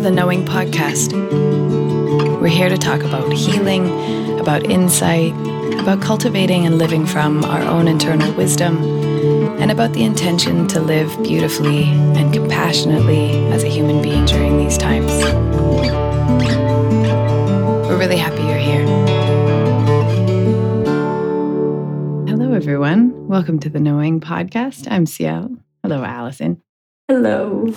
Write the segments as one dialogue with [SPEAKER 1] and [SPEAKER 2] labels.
[SPEAKER 1] to the Knowing Podcast. We're here to talk about healing, about insight, about cultivating and living from our own internal wisdom, and about the intention to live beautifully and compassionately as a human being during these times. We're really happy you're here. Hello, everyone. Welcome to the Knowing Podcast. I'm Ciel. Hello, Allison.
[SPEAKER 2] Hello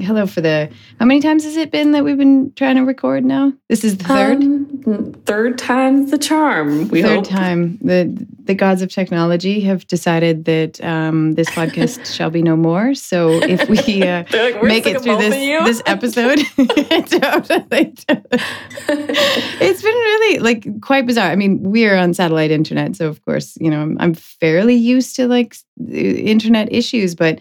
[SPEAKER 1] hello for the how many times has it been that we've been trying to record now? This is the third?
[SPEAKER 2] Um, third time's the charm
[SPEAKER 1] we third hope. time. The the gods of technology have decided that um, this podcast shall be no more. So if we uh, like, make it through this this episode it's been really like quite bizarre. I mean we're on satellite internet so of course you know i'm, I'm fairly used to like internet issues but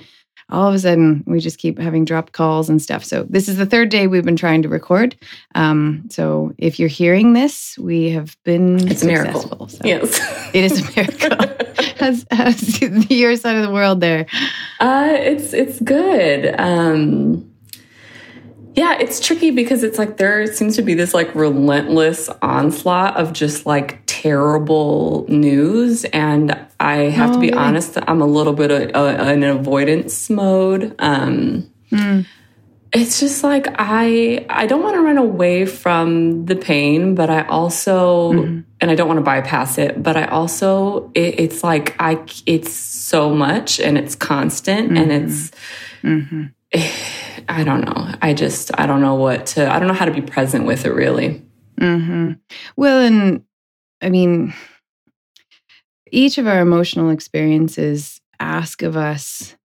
[SPEAKER 1] all of a sudden we just keep having dropped calls and stuff. So this is the third day we've been trying to record. Um, so if you're hearing this, we have been
[SPEAKER 2] it's successful.
[SPEAKER 1] A
[SPEAKER 2] so yes,
[SPEAKER 1] it is a miracle. how's, how's your side of the world there?
[SPEAKER 2] Uh, it's it's good. Um, yeah, it's tricky because it's like there seems to be this like relentless onslaught of just like terrible news. And I have oh, to be really? honest, I'm a little bit of, uh, in an avoidance mode. Um, mm. It's just like I I don't want to run away from the pain, but I also mm-hmm. and I don't want to bypass it, but I also it, it's like I it's so much and it's constant mm-hmm. and it's mm-hmm. I don't know. I just, I don't know what to, I don't know how to be present with it really.
[SPEAKER 1] Mm-hmm. Well, and I mean, each of our emotional experiences ask of us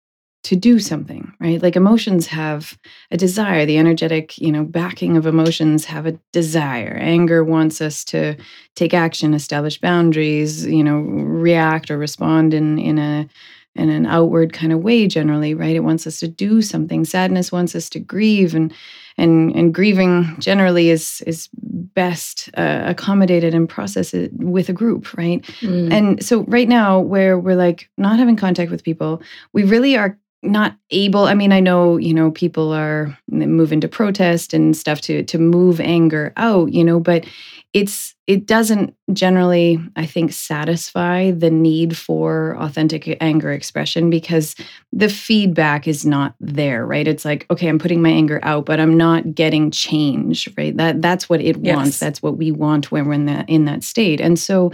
[SPEAKER 1] to do something, right? Like emotions have a desire. The energetic, you know, backing of emotions have a desire. Anger wants us to take action, establish boundaries, you know, react or respond in in a in an outward kind of way generally right? It wants us to do something. Sadness wants us to grieve and and and grieving generally is is best uh, accommodated and processed with a group right? Mm. and so right now where we're like not having contact with people we really are not able i mean i know you know people are move into protest and stuff to to move anger out you know but it's it doesn't generally i think satisfy the need for authentic anger expression because the feedback is not there right? It's like okay i'm putting my anger out but i'm not getting change right? That that's what it yes. wants. That's what we want when we're in that in that state. And so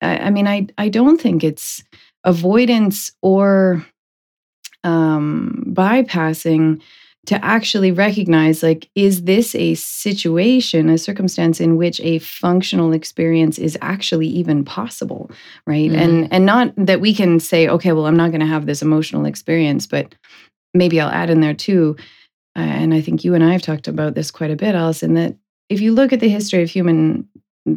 [SPEAKER 1] I, I mean i i don't think it's avoidance or um bypassing to actually recognize like is this a situation a circumstance in which a functional experience is actually even possible right mm-hmm. and and not that we can say okay well i'm not going to have this emotional experience but maybe i'll add in there too uh, and i think you and i have talked about this quite a bit allison that if you look at the history of human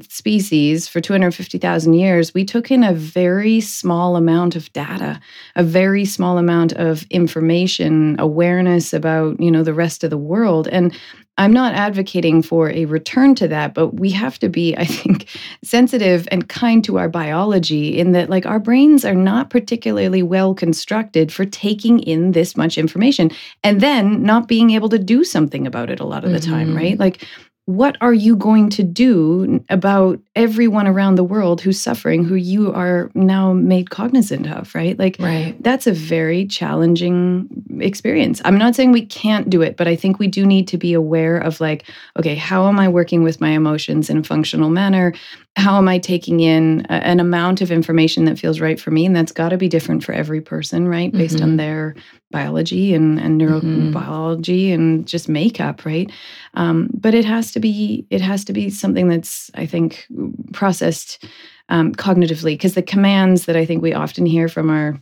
[SPEAKER 1] species for 250,000 years, we took in a very small amount of data, a very small amount of information, awareness about, you know, the rest of the world. And I'm not advocating for a return to that, but we have to be, I think, sensitive and kind to our biology in that, like, our brains are not particularly well constructed for taking in this much information and then not being able to do something about it a lot of the mm-hmm. time, right? Like, what are you going to do about everyone around the world who's suffering who you are now made cognizant of right? Like right. that's a very challenging experience. I'm not saying we can't do it but i think we do need to be aware of like okay how am i working with my emotions in a functional manner how am I taking in a, an amount of information that feels right for me? And that's got to be different for every person, right? Based mm-hmm. on their biology and, and mm-hmm. neurobiology mm-hmm. and just makeup, right? Um, but it has to be it has to be something that's I think processed um, cognitively because the commands that I think we often hear from our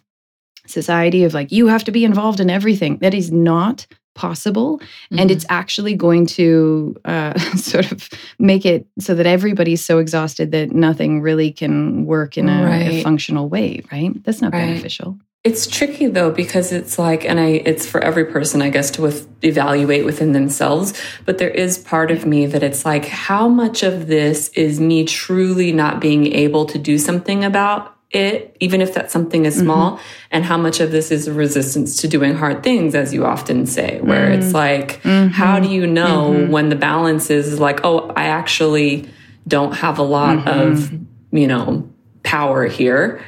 [SPEAKER 1] society of like you have to be involved in everything that is not possible mm-hmm. and it's actually going to uh, sort of make it so that everybody's so exhausted that nothing really can work in a, right. a functional way right that's not right. beneficial
[SPEAKER 2] it's tricky though because it's like and i it's for every person i guess to with, evaluate within themselves but there is part of me that it's like how much of this is me truly not being able to do something about it, even if that something is small, mm-hmm. and how much of this is a resistance to doing hard things, as you often say, where mm-hmm. it's like, mm-hmm. how do you know mm-hmm. when the balance is like, oh, I actually don't have a lot mm-hmm. of, you know, power here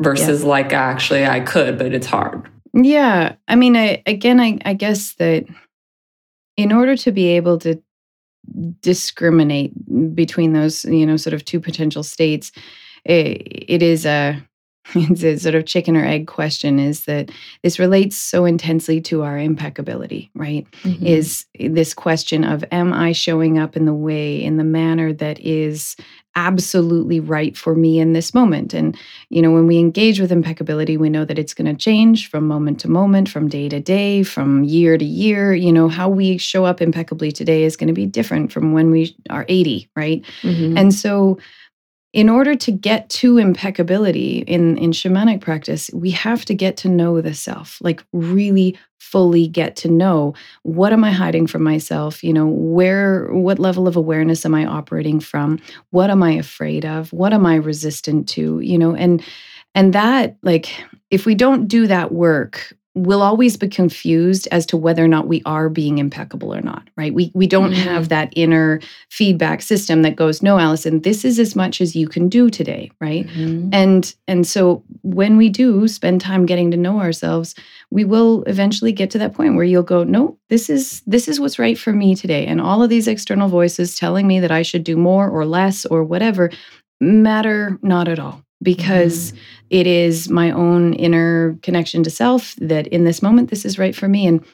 [SPEAKER 2] versus like, actually, I could, but it's hard.
[SPEAKER 1] Yeah. I mean, I, again, I, I guess that in order to be able to discriminate between those, you know, sort of two potential states, it, it is a it's a sort of chicken or egg question is that this relates so intensely to our impeccability, right? Mm-hmm. Is this question of am I showing up in the way, in the manner that is absolutely right for me in this moment? And, you know, when we engage with impeccability, we know that it's going to change from moment to moment, from day to day, from year to year. You know, how we show up impeccably today is going to be different from when we are 80, right? Mm-hmm. And so, in order to get to impeccability in, in shamanic practice, we have to get to know the self, like really fully get to know what am I hiding from myself? You know, where, what level of awareness am I operating from? What am I afraid of? What am I resistant to? You know, and, and that, like, if we don't do that work, we'll always be confused as to whether or not we are being impeccable or not right we we don't mm-hmm. have that inner feedback system that goes no Allison this is as much as you can do today right mm-hmm. and and so when we do spend time getting to know ourselves we will eventually get to that point where you'll go no this is this is what's right for me today and all of these external voices telling me that I should do more or less or whatever matter not at all because mm. it is my own inner connection to self that in this moment this is right for me and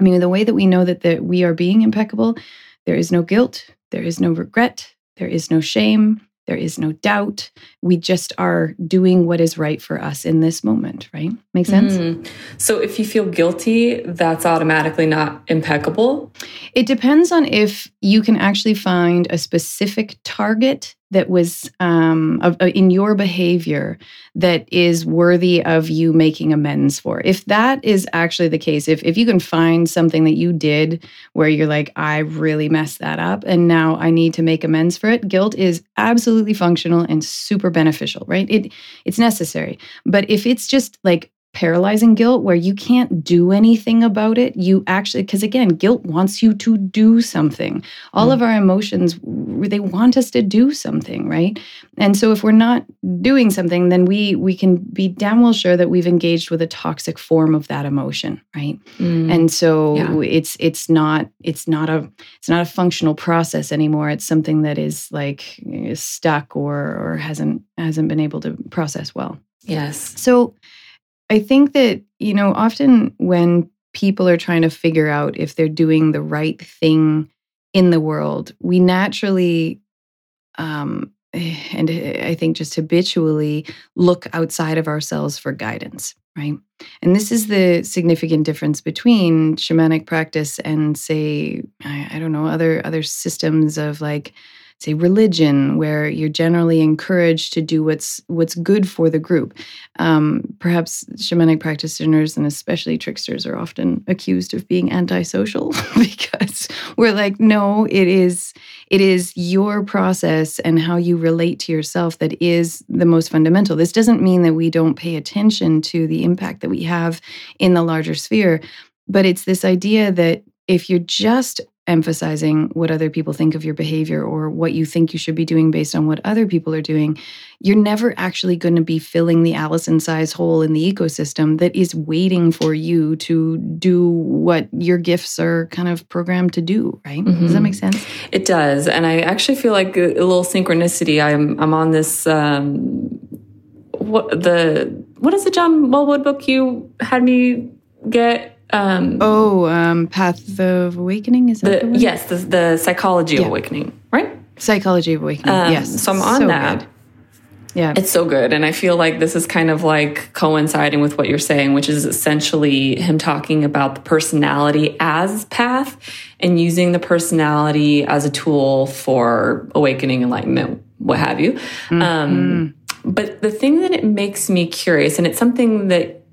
[SPEAKER 1] i mean the way that we know that that we are being impeccable there is no guilt there is no regret there is no shame there is no doubt. We just are doing what is right for us in this moment, right? Make sense? Mm.
[SPEAKER 2] So if you feel guilty, that's automatically not impeccable?
[SPEAKER 1] It depends on if you can actually find a specific target that was um, of, uh, in your behavior that is worthy of you making amends for. If that is actually the case, if, if you can find something that you did where you're like, I really messed that up and now I need to make amends for it, guilt is absolutely functional and super beneficial, right? It it's necessary. But if it's just like paralyzing guilt where you can't do anything about it. You actually, because again, guilt wants you to do something. All mm. of our emotions, they want us to do something, right? And so if we're not doing something, then we we can be damn well sure that we've engaged with a toxic form of that emotion, right? Mm. And so yeah. it's it's not it's not a it's not a functional process anymore. It's something that is like is stuck or or hasn't hasn't been able to process well.
[SPEAKER 2] Yes.
[SPEAKER 1] So I think that, you know, often when people are trying to figure out if they're doing the right thing in the world, we naturally, um, and I think just habitually look outside of ourselves for guidance, right? And this is the significant difference between shamanic practice and, say, I, I don't know, other other systems of like say religion where you're generally encouraged to do what's what's good for the group. Um, perhaps shamanic practitioners and especially tricksters are often accused of being antisocial because we're like no it is it is your process and how you relate to yourself that is the most fundamental. This doesn't mean that we don't pay attention to the impact that we have in the larger sphere but it's this idea that if you're just emphasizing what other people think of your behavior or what you think you should be doing based on what other people are doing, you're never actually going to be filling the Allison size hole in the ecosystem that is waiting for you to do what your gifts are kind of programmed to do, right? Mm-hmm. Does that mm-hmm. make sense?
[SPEAKER 2] It does. And I actually feel like a, a little synchronicity. I'm I'm on this um what the what is the John Welwood book you had me get
[SPEAKER 1] um, oh, um, Path of Awakening is
[SPEAKER 2] that the, the yes, the, the Psychology yeah. of Awakening, right?
[SPEAKER 1] Psychology of Awakening. Um, yes.
[SPEAKER 2] So I'm on so that. Good. Yeah. It's so good. And I feel like this is kind of like coinciding with what you're saying, which is essentially him talking about the personality as path and using the personality as a tool for awakening, enlightenment, what have you. Mm-hmm. Um, but the thing that it makes me curious, and it's something that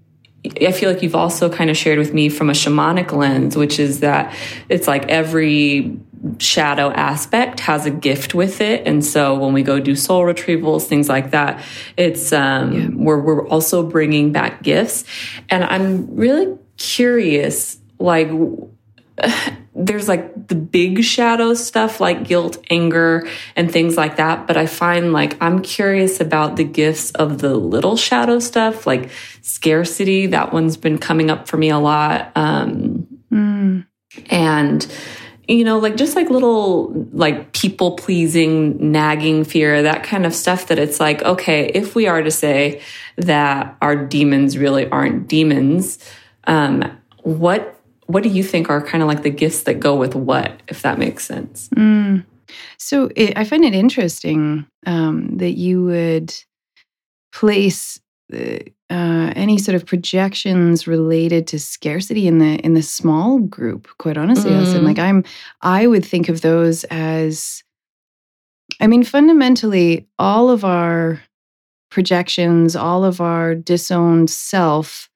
[SPEAKER 2] I feel like you've also kind of shared with me from a shamanic lens, which is that it's like every shadow aspect has a gift with it and so when we go do soul retrievals things like that it's um yeah. where we're also bringing back gifts and i'm really curious like there's like the big shadow stuff like guilt anger and things like that but i find like i'm curious about the gifts of the little shadow stuff like scarcity that one's been coming up for me a lot um mm. and you know, like just like little like people pleasing, nagging fear, that kind of stuff that it's like, okay, if we are to say that our demons really aren't demons, um, what what do you think are kind of like the gifts that go with what, if that makes sense?
[SPEAKER 1] Mm. So it, I find it interesting um, that you would place uh, any sort of projections related to scarcity in the in the small group quite honestly mm. like i'm i would think of those as i mean fundamentally all of our projections all of our disowned self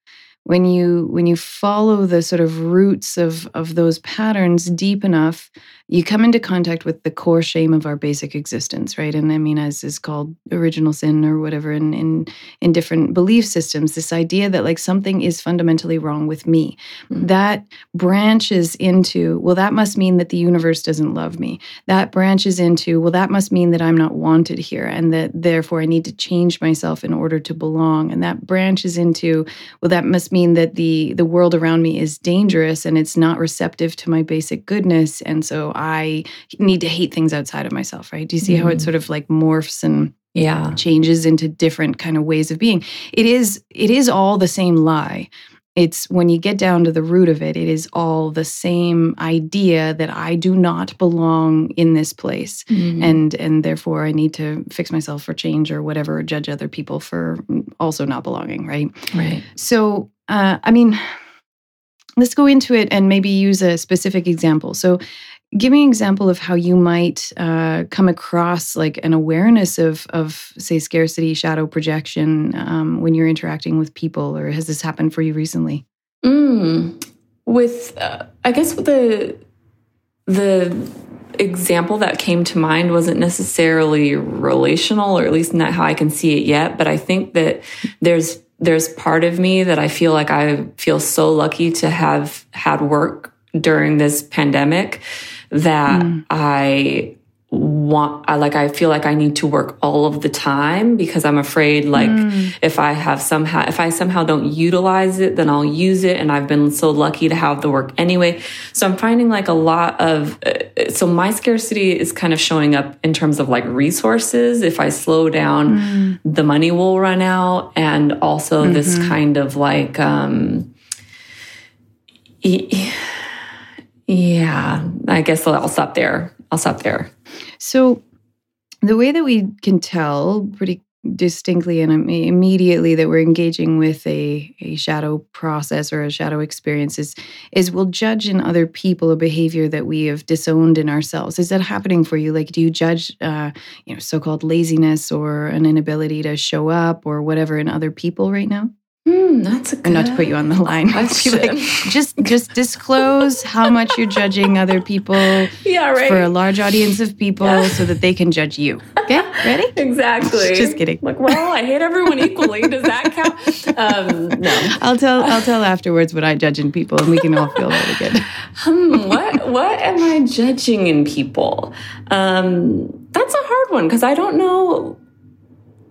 [SPEAKER 1] when you when you follow the sort of roots of of those patterns deep enough you come into contact with the core shame of our basic existence, right? And I mean, as is called original sin or whatever in, in, in different belief systems, this idea that like something is fundamentally wrong with me. Mm-hmm. That branches into, well, that must mean that the universe doesn't love me. That branches into, well, that must mean that I'm not wanted here and that therefore I need to change myself in order to belong. And that branches into, well, that must mean that the the world around me is dangerous and it's not receptive to my basic goodness. And so I need to hate things outside of myself, right? Do you see mm. how it mm. sort of like morphs and
[SPEAKER 2] yeah
[SPEAKER 1] changes into different kind of ways of being? It is it is all the same lie. It's when you get down to the root of it, it is all the same idea that I do not belong in this place. Mm. And and therefore I need to fix myself for change or whatever, or judge other people for also not belonging, right?
[SPEAKER 2] Right.
[SPEAKER 1] So uh, I mean let's go into it and maybe use a specific example. So give me an example of how you might uh, come across like an awareness of of say scarcity shadow projection um, when you're interacting with people or has this happened for you recently?
[SPEAKER 2] Mm, with uh, i guess the the example that came to mind wasn't necessarily relational or at least not how i can see it yet but i think that there's there's part of me that i feel like i feel so lucky to have had work during this pandemic that mm. I want I like I feel like I need to work all of the time because I'm afraid like mm. if I have somehow if I somehow don't utilize it then I'll use it and I've been so lucky to have the work anyway so I'm finding like a lot of uh, so my scarcity is kind of showing up in terms of like resources if I slow down mm. the money will run out and also mm-hmm. this kind of like um e- yeah, I guess I'll stop there. I'll stop there.
[SPEAKER 1] So, the way that we can tell pretty distinctly and immediately that we're engaging with a, a shadow process or a shadow experience is, is we'll judge in other people a behavior that we have disowned in ourselves. Is that happening for you? Like, do you judge, uh, you know, so-called laziness or an inability to show up or whatever in other people right now?
[SPEAKER 2] Mm, that's a
[SPEAKER 1] good not to put you on the line. like, just just disclose how much you're judging other people.
[SPEAKER 2] Yeah, right.
[SPEAKER 1] For a large audience of people, yeah. so that they can judge you. Okay, ready?
[SPEAKER 2] exactly.
[SPEAKER 1] Just kidding.
[SPEAKER 2] Like, well, I hate everyone equally. Does that count? Um, no.
[SPEAKER 1] I'll tell. I'll tell afterwards what I judge in people, and we can all feel really good.
[SPEAKER 2] Hmm. What What am I judging in people? Um, that's a hard one because I don't know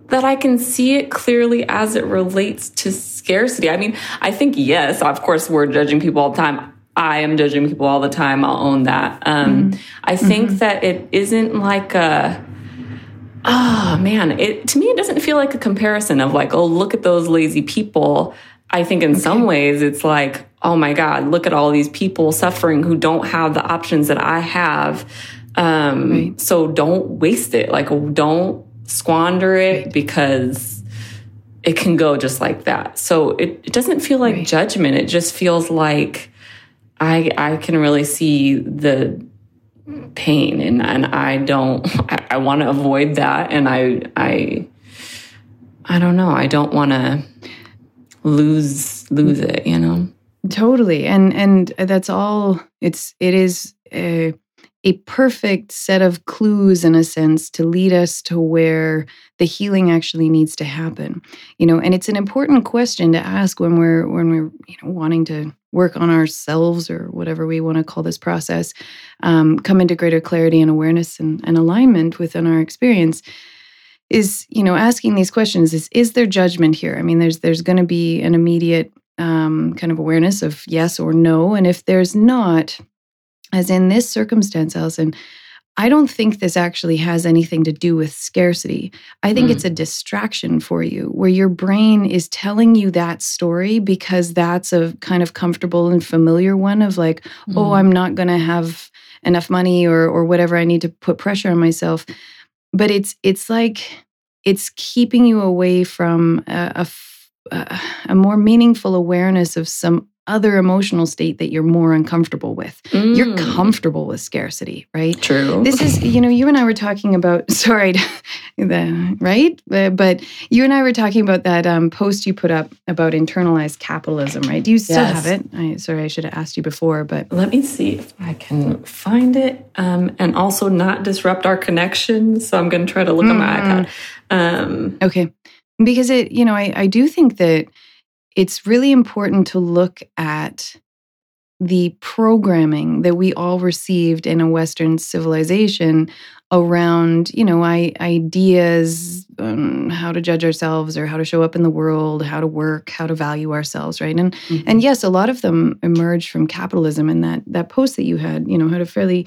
[SPEAKER 2] that I can see it clearly as it relates to scarcity. I mean, I think, yes, of course, we're judging people all the time. I am judging people all the time. I'll own that. Um, mm-hmm. I think mm-hmm. that it isn't like a, oh man, it, to me, it doesn't feel like a comparison of like, oh, look at those lazy people. I think in okay. some ways it's like, oh my God, look at all these people suffering who don't have the options that I have. Um, right. So don't waste it. Like, don't squander it right. because it can go just like that. So it, it doesn't feel like right. judgment. It just feels like I I can really see the pain and, and I don't I, I want to avoid that and I I I don't know. I don't want to lose lose it, you know.
[SPEAKER 1] Totally. And and that's all it's it is uh, a perfect set of clues in a sense to lead us to where the healing actually needs to happen you know? And it's an important question to ask when we're when we're you know wanting to work on ourselves or whatever we want to call this process um, come into greater clarity and awareness and, and alignment within our experience is you know asking these questions is is there judgment here? I mean there's there's going to be an immediate um, kind of awareness of yes or no and if there's not as in this circumstance, Allison, I don't think this actually has anything to do with scarcity. I think mm. it's a distraction for you where your brain is telling you that story because that's a kind of comfortable and familiar one of like, mm. oh, I'm not going to have enough money or or whatever I need to put pressure on myself. But it's it's like it's keeping you away from a, a, a more meaningful awareness of some other emotional state that you're more uncomfortable with. Mm. You're comfortable with scarcity, right?
[SPEAKER 2] True.
[SPEAKER 1] This is, you know, you and I were talking about, sorry, the, right? But you and I were talking about that um, post you put up about internalized capitalism, right? Do you still yes. have it? I, sorry, I should have asked you before, but.
[SPEAKER 2] Let me see if I can find it um, and also not disrupt our connection. So I'm going to try to look mm. on my iPad.
[SPEAKER 1] Um, okay. Because it, you know, I, I do think that it's really important to look at the programming that we all received in a Western civilization around, you know, I, ideas on how to judge ourselves or how to show up in the world, how to work, how to value ourselves, right? And mm-hmm. and yes, a lot of them emerged from capitalism. And that that post that you had, you know, had a fairly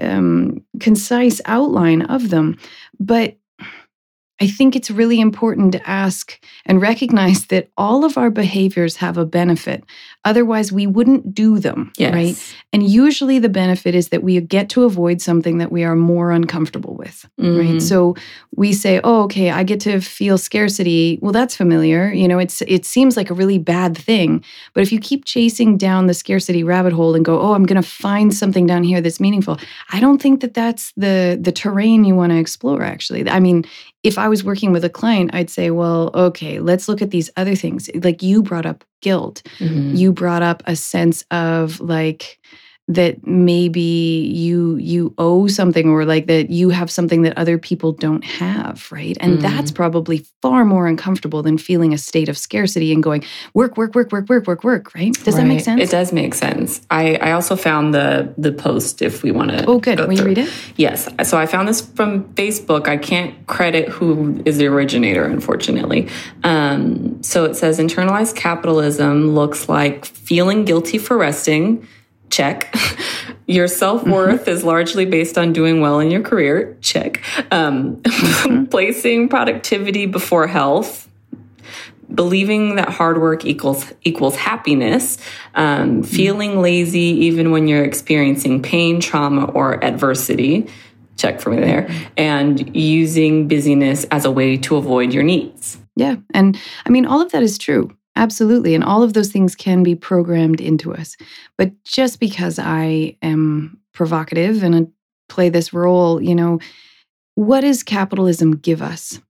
[SPEAKER 1] um, concise outline of them, but I think it's really important to ask and recognize that all of our behaviors have a benefit. Otherwise, we wouldn't do them, yes. right? And usually the benefit is that we get to avoid something that we are more uncomfortable with, mm-hmm. right? So we say, "Oh, okay, I get to feel scarcity." Well, that's familiar. You know, it's it seems like a really bad thing, but if you keep chasing down the scarcity rabbit hole and go, "Oh, I'm going to find something down here that's meaningful." I don't think that that's the the terrain you want to explore actually. I mean, if I was working with a client, I'd say, well, okay, let's look at these other things. Like you brought up guilt, mm-hmm. you brought up a sense of like, that maybe you you owe something or like that you have something that other people don't have right? And mm. that's probably far more uncomfortable than feeling a state of scarcity and going work work work work work work work right? Does right. that make sense
[SPEAKER 2] it does make sense. I i also found the the post if we want to
[SPEAKER 1] oh good. will you read it?
[SPEAKER 2] Yes. So i found this from facebook. I can't credit who is the originator unfortunately. Um, so it says internalized capitalism looks like feeling guilty for resting check. your self worth mm-hmm. is largely based on doing well in your career, check. Um, mm-hmm. placing productivity before health, believing that hard work equals equals happiness, um, mm-hmm. feeling lazy even when you're experiencing pain, trauma, or adversity. Check for me there. Mm-hmm. And using busyness as a way to avoid your needs.
[SPEAKER 1] Yeah. And I mean, all of that is true. Absolutely. And all of those things can be programmed into us. But just because I am provocative and I play this role, you know, what does capitalism give us?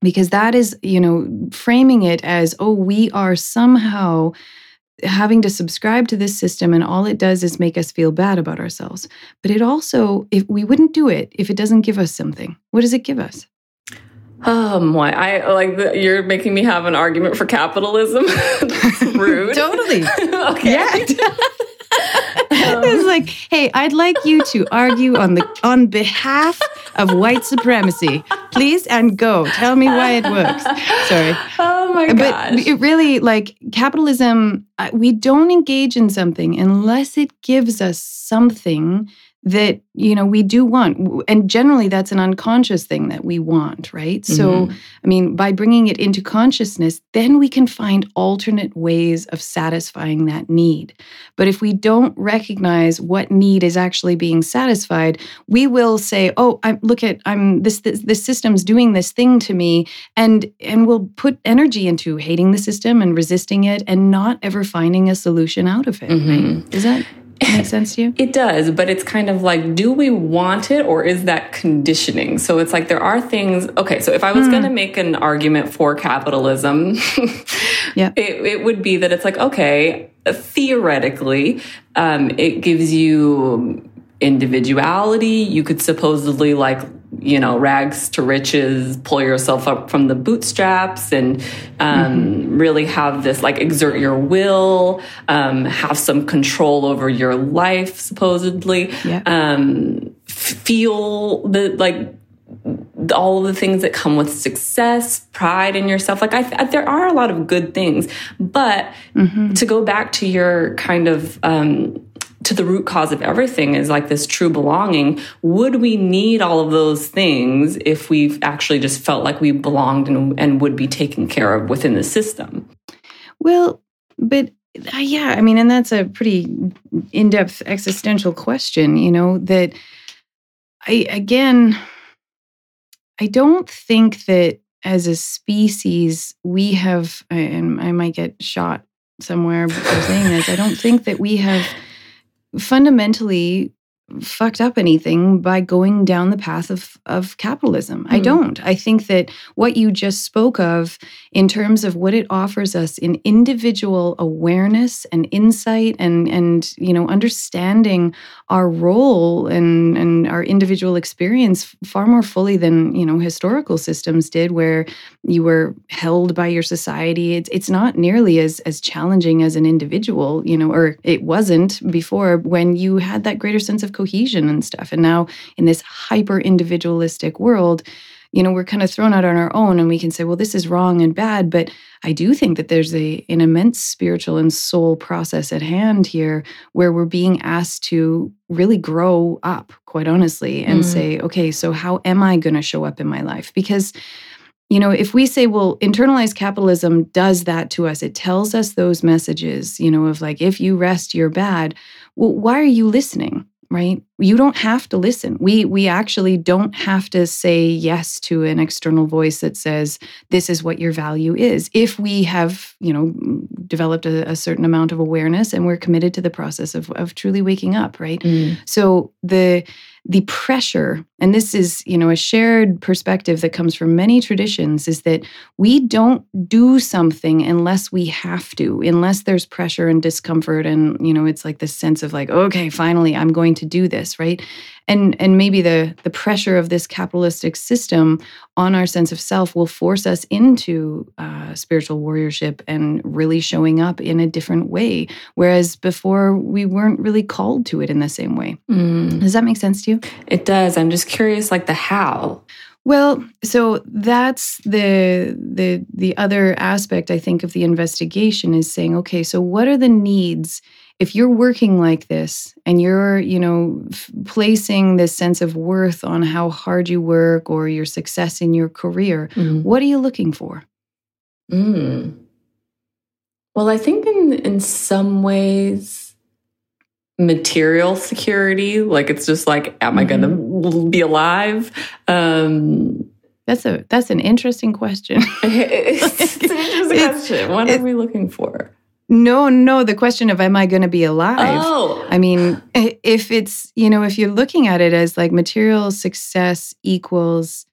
[SPEAKER 1] Because that is, you know, framing it as, oh, we are somehow having to subscribe to this system and all it does is make us feel bad about ourselves. But it also, if we wouldn't do it if it doesn't give us something, what does it give us?
[SPEAKER 2] Um, why I like the, you're making me have an argument for capitalism. rude.
[SPEAKER 1] totally. okay. Yeah. um, it's like, hey, I'd like you to argue on the on behalf of white supremacy, please, and go. Tell me why it works. Sorry.
[SPEAKER 2] Oh my
[SPEAKER 1] god. But it really like capitalism. Uh, we don't engage in something unless it gives us something that you know we do want and generally that's an unconscious thing that we want right mm-hmm. so i mean by bringing it into consciousness then we can find alternate ways of satisfying that need but if we don't recognize what need is actually being satisfied we will say oh i look at i'm this, this this system's doing this thing to me and and we'll put energy into hating the system and resisting it and not ever finding a solution out of it mm-hmm. right? is that Makes sense to you?
[SPEAKER 2] It does, but it's kind of like, do we want it or is that conditioning? So it's like there are things. Okay, so if I was mm. going to make an argument for capitalism, yeah, it, it, would be that it's like, okay, theoretically, um, it gives you individuality. You could supposedly like, you know, rags to riches, pull yourself up from the bootstraps and um, mm-hmm. really have this like exert your will, um, have some control over your life, supposedly. Yeah. Um, feel the like all of the things that come with success, pride in yourself. Like I, I there are a lot of good things, but mm-hmm. to go back to your kind of um, to the root cause of everything is like this true belonging. Would we need all of those things if we actually just felt like we belonged and, and would be taken care of within the system?
[SPEAKER 1] Well, but uh, yeah, I mean, and that's a pretty in depth existential question, you know, that I, again, I don't think that as a species we have, and I might get shot somewhere for saying this, I don't think that we have fundamentally fucked up anything by going down the path of of capitalism. Mm. I hmm. don't. I think that what you just spoke of in terms of what it offers us in individual awareness and insight and and you know understanding our role and and our individual experience far more fully than, you know, historical systems did where you were held by your society. It's it's not nearly as as challenging as an individual, you know, or it wasn't before when you had that greater sense of cohesion and stuff. And now in this hyper individualistic world, you know, we're kind of thrown out on our own and we can say, well, this is wrong and bad. But I do think that there's a, an immense spiritual and soul process at hand here where we're being asked to really grow up, quite honestly, and mm. say, okay, so how am I going to show up in my life? Because you know, if we say, well, internalized capitalism does that to us, it tells us those messages, you know, of like, if you rest, you're bad. Well, why are you listening? Right? You don't have to listen. We we actually don't have to say yes to an external voice that says this is what your value is. If we have, you know, developed a, a certain amount of awareness and we're committed to the process of of truly waking up, right? Mm. So the the pressure and this is you know a shared perspective that comes from many traditions is that we don't do something unless we have to unless there's pressure and discomfort and you know it's like this sense of like okay finally i'm going to do this right? And and maybe the the pressure of this capitalistic system on our sense of self will force us into uh, spiritual warriorship and really showing up in a different way. Whereas before we weren't really called to it in the same way. Mm. does that make sense to you?
[SPEAKER 2] It does. I'm just curious like the how.
[SPEAKER 1] Well, so that's the the the other aspect I think of the investigation is saying, okay, so what are the needs if you're working like this and you're, you know, f- placing this sense of worth on how hard you work or your success in your career, mm. what are you looking for?
[SPEAKER 2] Mm. Well, I think in in some ways material security, like it's just like am mm-hmm. I going to be alive? Um
[SPEAKER 1] that's a that's an interesting question.
[SPEAKER 2] it's, an interesting question. What are we looking for?
[SPEAKER 1] No, no, the question of am I going to be alive?
[SPEAKER 2] Oh.
[SPEAKER 1] I mean, if it's, you know, if you're looking at it as like material success equals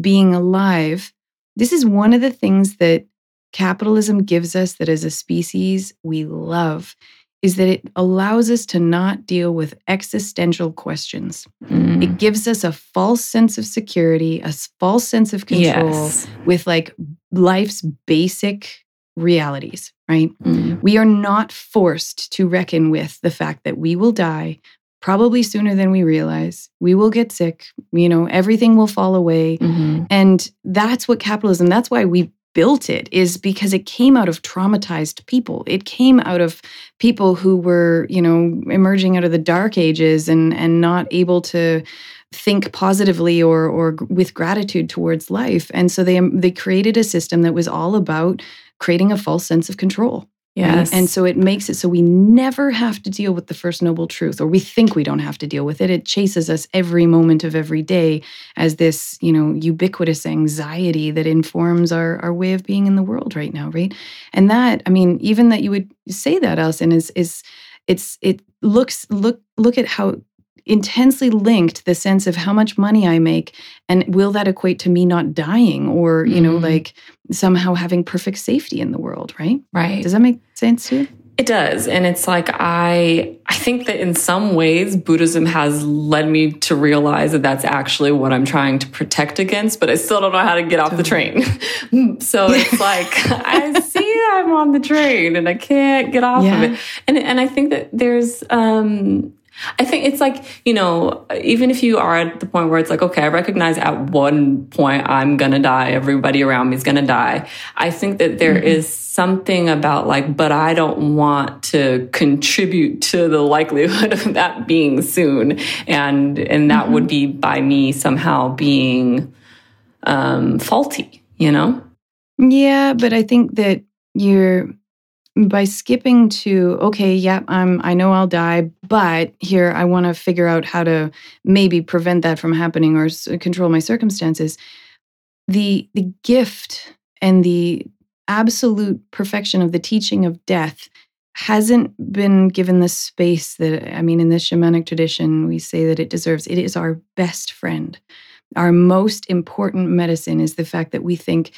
[SPEAKER 1] being alive, this is one of the things that capitalism gives us that as a species we love is that it allows us to not deal with existential questions. Mm. It gives us a false sense of security, a false sense of control yes. with like life's basic realities, right? Mm. We are not forced to reckon with the fact that we will die probably sooner than we realize. We will get sick, you know, everything will fall away. Mm-hmm. And that's what capitalism, that's why we built it is because it came out of traumatized people. It came out of people who were, you know, emerging out of the dark ages and and not able to think positively or or with gratitude towards life. And so they they created a system that was all about creating a false sense of control.
[SPEAKER 2] Yes.
[SPEAKER 1] Right? And so it makes it so we never have to deal with the first noble truth, or we think we don't have to deal with it. It chases us every moment of every day as this, you know, ubiquitous anxiety that informs our, our way of being in the world right now, right? And that, I mean, even that you would say that, Allison, is is it's it looks look look at how intensely linked the sense of how much money I make and will that equate to me not dying or, you mm. know, like somehow having perfect safety in the world, right?
[SPEAKER 2] Right.
[SPEAKER 1] Does that make sense to you?
[SPEAKER 2] It does. And it's like, I, I think that in some ways, Buddhism has led me to realize that that's actually what I'm trying to protect against, but I still don't know how to get off the train. so it's like, I see I'm on the train and I can't get off yeah. of it. And, and I think that there's, um, I think it's like, you know, even if you are at the point where it's like, okay, I recognize at one point I'm going to die, everybody around me is going to die. I think that there mm-hmm. is something about like, but I don't want to contribute to the likelihood of that being soon. And, and that mm-hmm. would be by me somehow being, um, faulty, you know?
[SPEAKER 1] Yeah. But I think that you're, by skipping to okay yeah i'm i know i'll die but here i want to figure out how to maybe prevent that from happening or control my circumstances. The the gift and the absolute perfection of the teaching of death hasn't been given the space that i mean in the shamanic tradition we say that it deserves it is our best friend. Our most important medicine is the fact that we think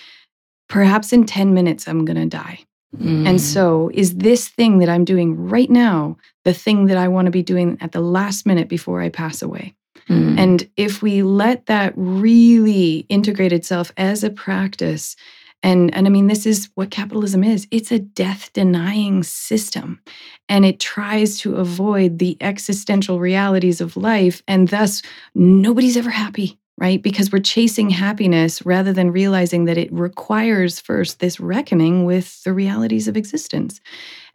[SPEAKER 1] perhaps in 10 minutes i'm going to die Mm. And so, is this thing that I'm doing right now the thing that I want to be doing at the last minute before I pass away? Mm. And if we let that really integrate itself as a practice, and, and I mean, this is what capitalism is it's a death denying system. And it tries to avoid the existential realities of life. And thus, nobody's ever happy right? Because we're chasing happiness rather than realizing that it requires first this reckoning with the realities of existence.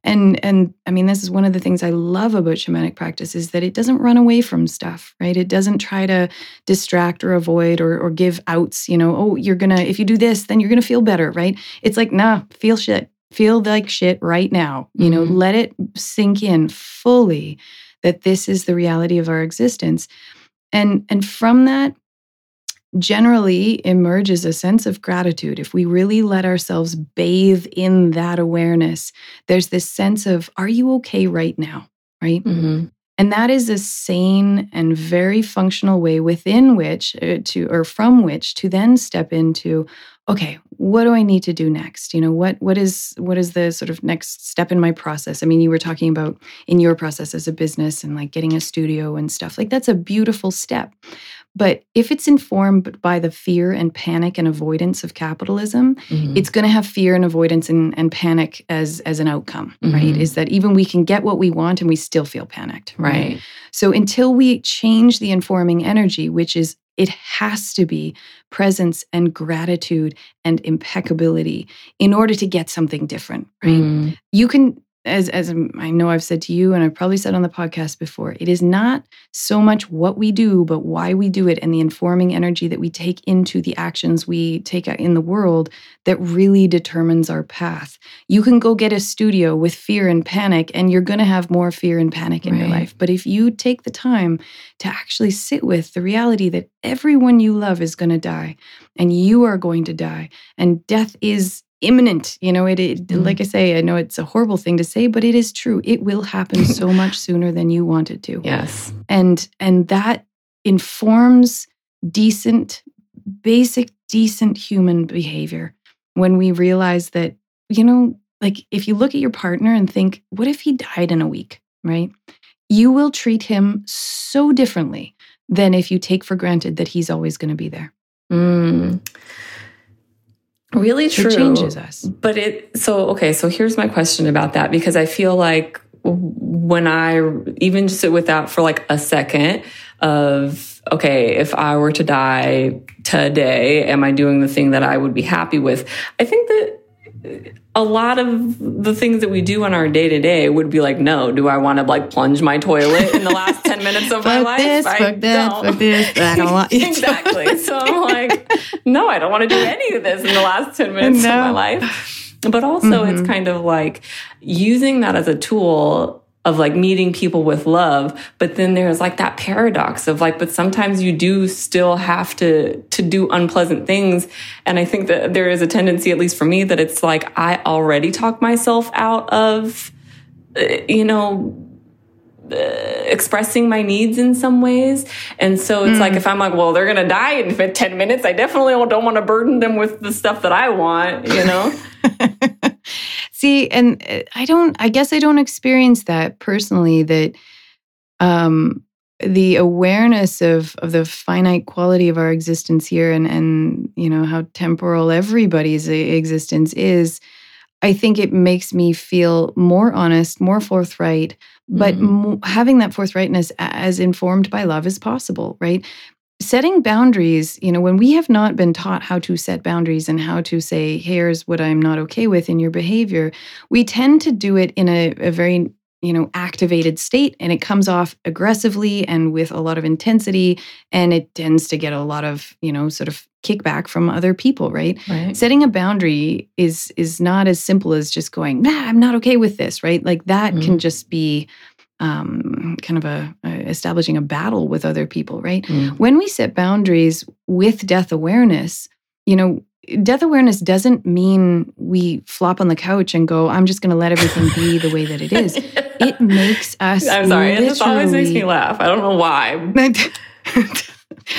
[SPEAKER 1] And and I mean this is one of the things I love about shamanic practice is that it doesn't run away from stuff, right? It doesn't try to distract or avoid or or give outs, you know, oh, you're going to if you do this, then you're going to feel better, right? It's like, nah, feel shit. Feel like shit right now. You know, mm-hmm. let it sink in fully that this is the reality of our existence. And and from that generally emerges a sense of gratitude. If we really let ourselves bathe in that awareness, there's this sense of, are you okay right now? Right. Mm-hmm. And that is a sane and very functional way within which uh, to, or from which to then step into, okay, what do I need to do next? You know, what what is what is the sort of next step in my process? I mean, you were talking about in your process as a business and like getting a studio and stuff. Like that's a beautiful step. But if it's informed by the fear and panic and avoidance of capitalism, mm-hmm. it's going to have fear and avoidance and, and, panic as, as an outcome, mm-hmm. right? Is that even we can get what we want and we still feel panicked, right? right? So until we change the informing energy, which is it has to be presence and gratitude and impeccability in order to get something different, right? Mm. You can as as I know I've said to you and I've probably said on the podcast before, it is not so much what we do, but why we do it and the informing energy that we take into the actions we take in the world that really determines our path. You can go get a studio with fear and panic and you're going to have more fear and panic in right. your life. But if you take the time to actually sit with the reality that everyone you love is going to die and you are going to die and death is imminent. You know, it, it mm. like I say, I know it's a horrible thing to say, but it is true. It will happen so much sooner than you want it to.
[SPEAKER 2] Yes.
[SPEAKER 1] And and that informs decent, basic, decent human behavior when we realize that, you know, like if you look at your partner and think, what if he died in a week, right? You will treat him so differently than if you take for granted that he's always going to be there.
[SPEAKER 2] Mm. Really true.
[SPEAKER 1] It changes us.
[SPEAKER 2] But it, so, okay, so here's my question about that because I feel like when I even sit with that for like a second of, okay, if I were to die today, am I doing the thing that I would be happy with? I think that a lot of the things that we do on our day to day would be like, no, do I want to like plunge my toilet in the last 10 minutes of my life?
[SPEAKER 1] This, I fuck that, don't. fuck this. I don't want
[SPEAKER 2] exactly. So I'm like, no, I don't want to do any of this in the last 10 minutes no. of my life. But also, mm-hmm. it's kind of like using that as a tool of like meeting people with love but then there's like that paradox of like but sometimes you do still have to to do unpleasant things and i think that there is a tendency at least for me that it's like i already talk myself out of uh, you know uh, expressing my needs in some ways. And so it's mm. like, if I'm like, well, they're going to die in 10 minutes, I definitely don't want to burden them with the stuff that I want, you know?
[SPEAKER 1] See, and uh, I don't, I guess I don't experience that personally, that um, the awareness of, of the finite quality of our existence here and, and, you know, how temporal everybody's existence is, I think it makes me feel more honest, more forthright, but mm-hmm. having that forthrightness as informed by love is possible, right? Setting boundaries, you know, when we have not been taught how to set boundaries and how to say, here's what I'm not okay with in your behavior, we tend to do it in a, a very you know activated state and it comes off aggressively and with a lot of intensity and it tends to get a lot of you know sort of kickback from other people right?
[SPEAKER 2] right
[SPEAKER 1] setting a boundary is is not as simple as just going nah i'm not okay with this right like that mm. can just be um, kind of a, a, establishing a battle with other people, right? Mm. When we set boundaries with death awareness, you know, death awareness doesn't mean we flop on the couch and go, I'm just going to let everything be the way that it is. It makes us.
[SPEAKER 2] I'm sorry. This always makes me laugh. I don't know why.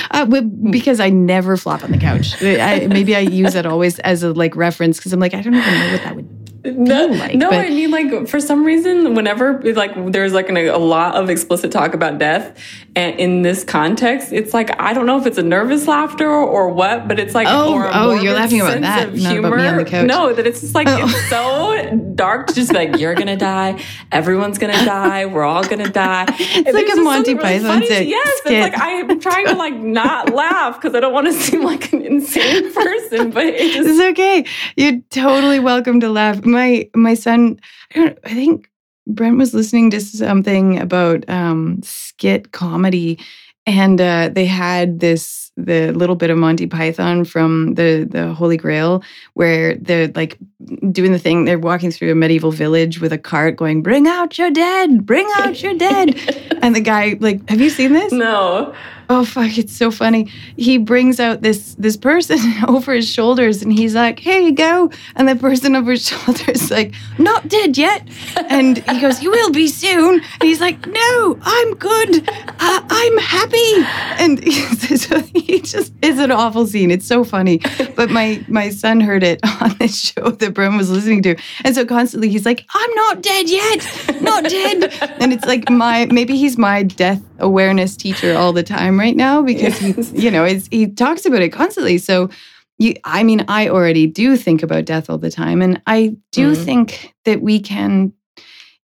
[SPEAKER 1] Uh, because I never flop on the couch. I, maybe I use that always as a like reference because I'm like I don't even know what that would
[SPEAKER 2] no, like. No, but, I mean, like for some reason, whenever like there's like an, a lot of explicit talk about death, and in this context, it's like I don't know if it's a nervous laughter or what, but it's like
[SPEAKER 1] oh, oh, you're laughing about that, humor. about me on the couch.
[SPEAKER 2] No, that it's just like oh. it's so dark to just like you're gonna die, everyone's gonna die, we're all gonna die.
[SPEAKER 1] It's and like a Monty Python
[SPEAKER 2] really Yes, it's like I'm trying to like not laugh because I don't want to seem like an insane person, but it just,
[SPEAKER 1] it's okay. You're totally welcome to laugh my my son, I, don't. I think Brent was listening to something about um, skit comedy, and uh, they had this the little bit of Monty Python from the the Holy Grail, where they're like doing the thing. They're walking through a medieval village with a cart, going, "Bring out your dead! Bring out your dead!" and the guy, like, have you seen this?
[SPEAKER 2] No
[SPEAKER 1] oh fuck it's so funny he brings out this this person over his shoulders and he's like here you go and the person over his shoulder is like not dead yet and he goes you will be soon and he's like no i'm good uh, i'm happy and so he just is an awful scene it's so funny but my my son heard it on this show that Brent was listening to and so constantly he's like i'm not dead yet not dead and it's like my maybe he's my death awareness teacher all the time right now because yes. he, you know, he talks about it constantly. So, you, I mean, I already do think about death all the time, and I do mm. think that we can,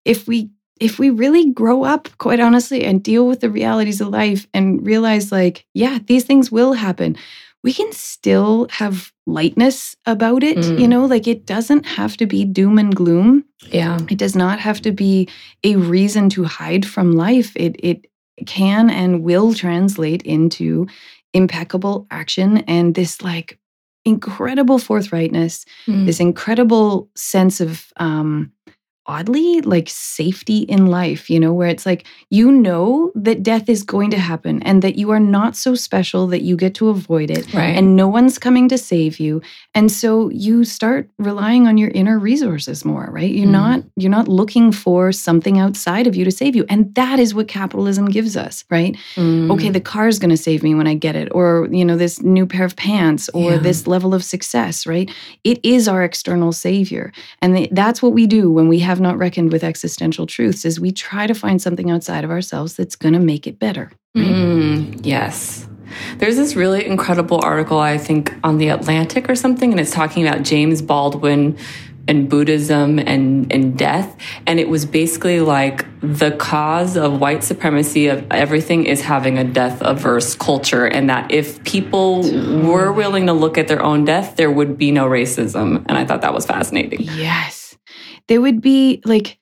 [SPEAKER 1] if we if we really grow up, quite honestly, and deal with the realities of life and realize, like, yeah, these things will happen, we can still have lightness about it. Mm. You know, like it doesn't have to be doom and gloom.
[SPEAKER 2] Yeah.
[SPEAKER 1] It does not have to be a reason to hide from life. It it can and will translate into impeccable action and this like incredible forthrightness, mm. this incredible sense of um, oddly like safety in life, you know, where it's like you know that death is going to happen and that you are not so special that you get to avoid it
[SPEAKER 2] right.
[SPEAKER 1] and no one's coming to save you. And so you start relying on your inner resources more, right? You're mm. not you're not looking for something outside of you to save you. And that is what capitalism gives us, right? Mm. Okay, the car is going to save me when I get it or you know this new pair of pants or yeah. this level of success, right? It is our external savior. And that's what we do when we have have not reckoned with existential truths is we try to find something outside of ourselves that's going to make it better.
[SPEAKER 2] Right? Mm, yes. There's this really incredible article, I think, on the Atlantic or something, and it's talking about James Baldwin and Buddhism and, and death. And it was basically like the cause of white supremacy of everything is having a death averse culture. And that if people were willing to look at their own death, there would be no racism. And I thought that was fascinating.
[SPEAKER 1] Yes there would be like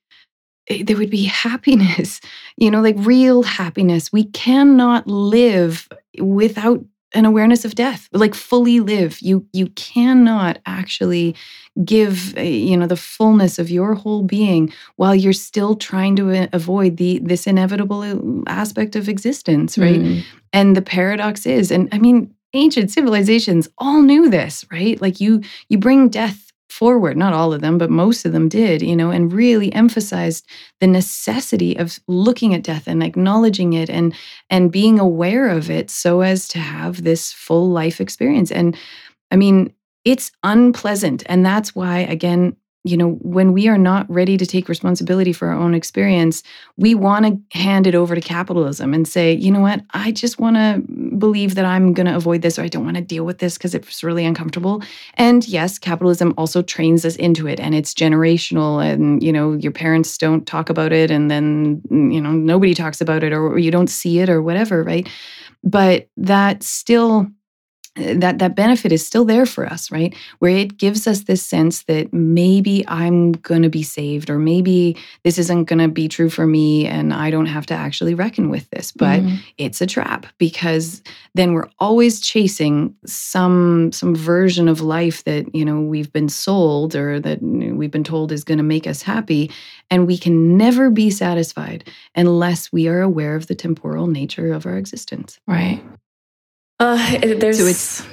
[SPEAKER 1] eh, there would be happiness you know like real happiness. We cannot live without an awareness of death like fully live. You you cannot actually give eh, you know the fullness of your whole being while you're still trying to eh, avoid the this inevitable aspect of existence right? Mm. and the paradox is and i mean ancient civilizations all knew this right? Like you you bring death forward not all of them but most of them did you know and really emphasized the necessity of looking at death and acknowledging it and and being aware of it so as to have this full life experience. And i mean it's unpleasant. And that's why again you know, when we are not ready to take responsibility for our own experience, we want to hand it over to capitalism and say, you know what, I just want to believe that I'm going to avoid this or I don't want to deal with this because it's really uncomfortable. And yes, capitalism also trains us into it and it's generational and, you know, your parents don't talk about it and then, mm, you know, nobody talks about it or you don't see it or whatever, right? But that still that that benefit is still there for us right? Where it gives us this sense that maybe i'm going to be saved or maybe this isn't going to be true for me and i don't have to actually reckon with this but mm-hmm. it's a trap because then we're always chasing some some version of life that you know we've been sold or that we've been told is going to make us happy. And we can never be satisfied unless we are aware of the temporal nature of our existence.
[SPEAKER 2] Right uh, there's
[SPEAKER 1] so it's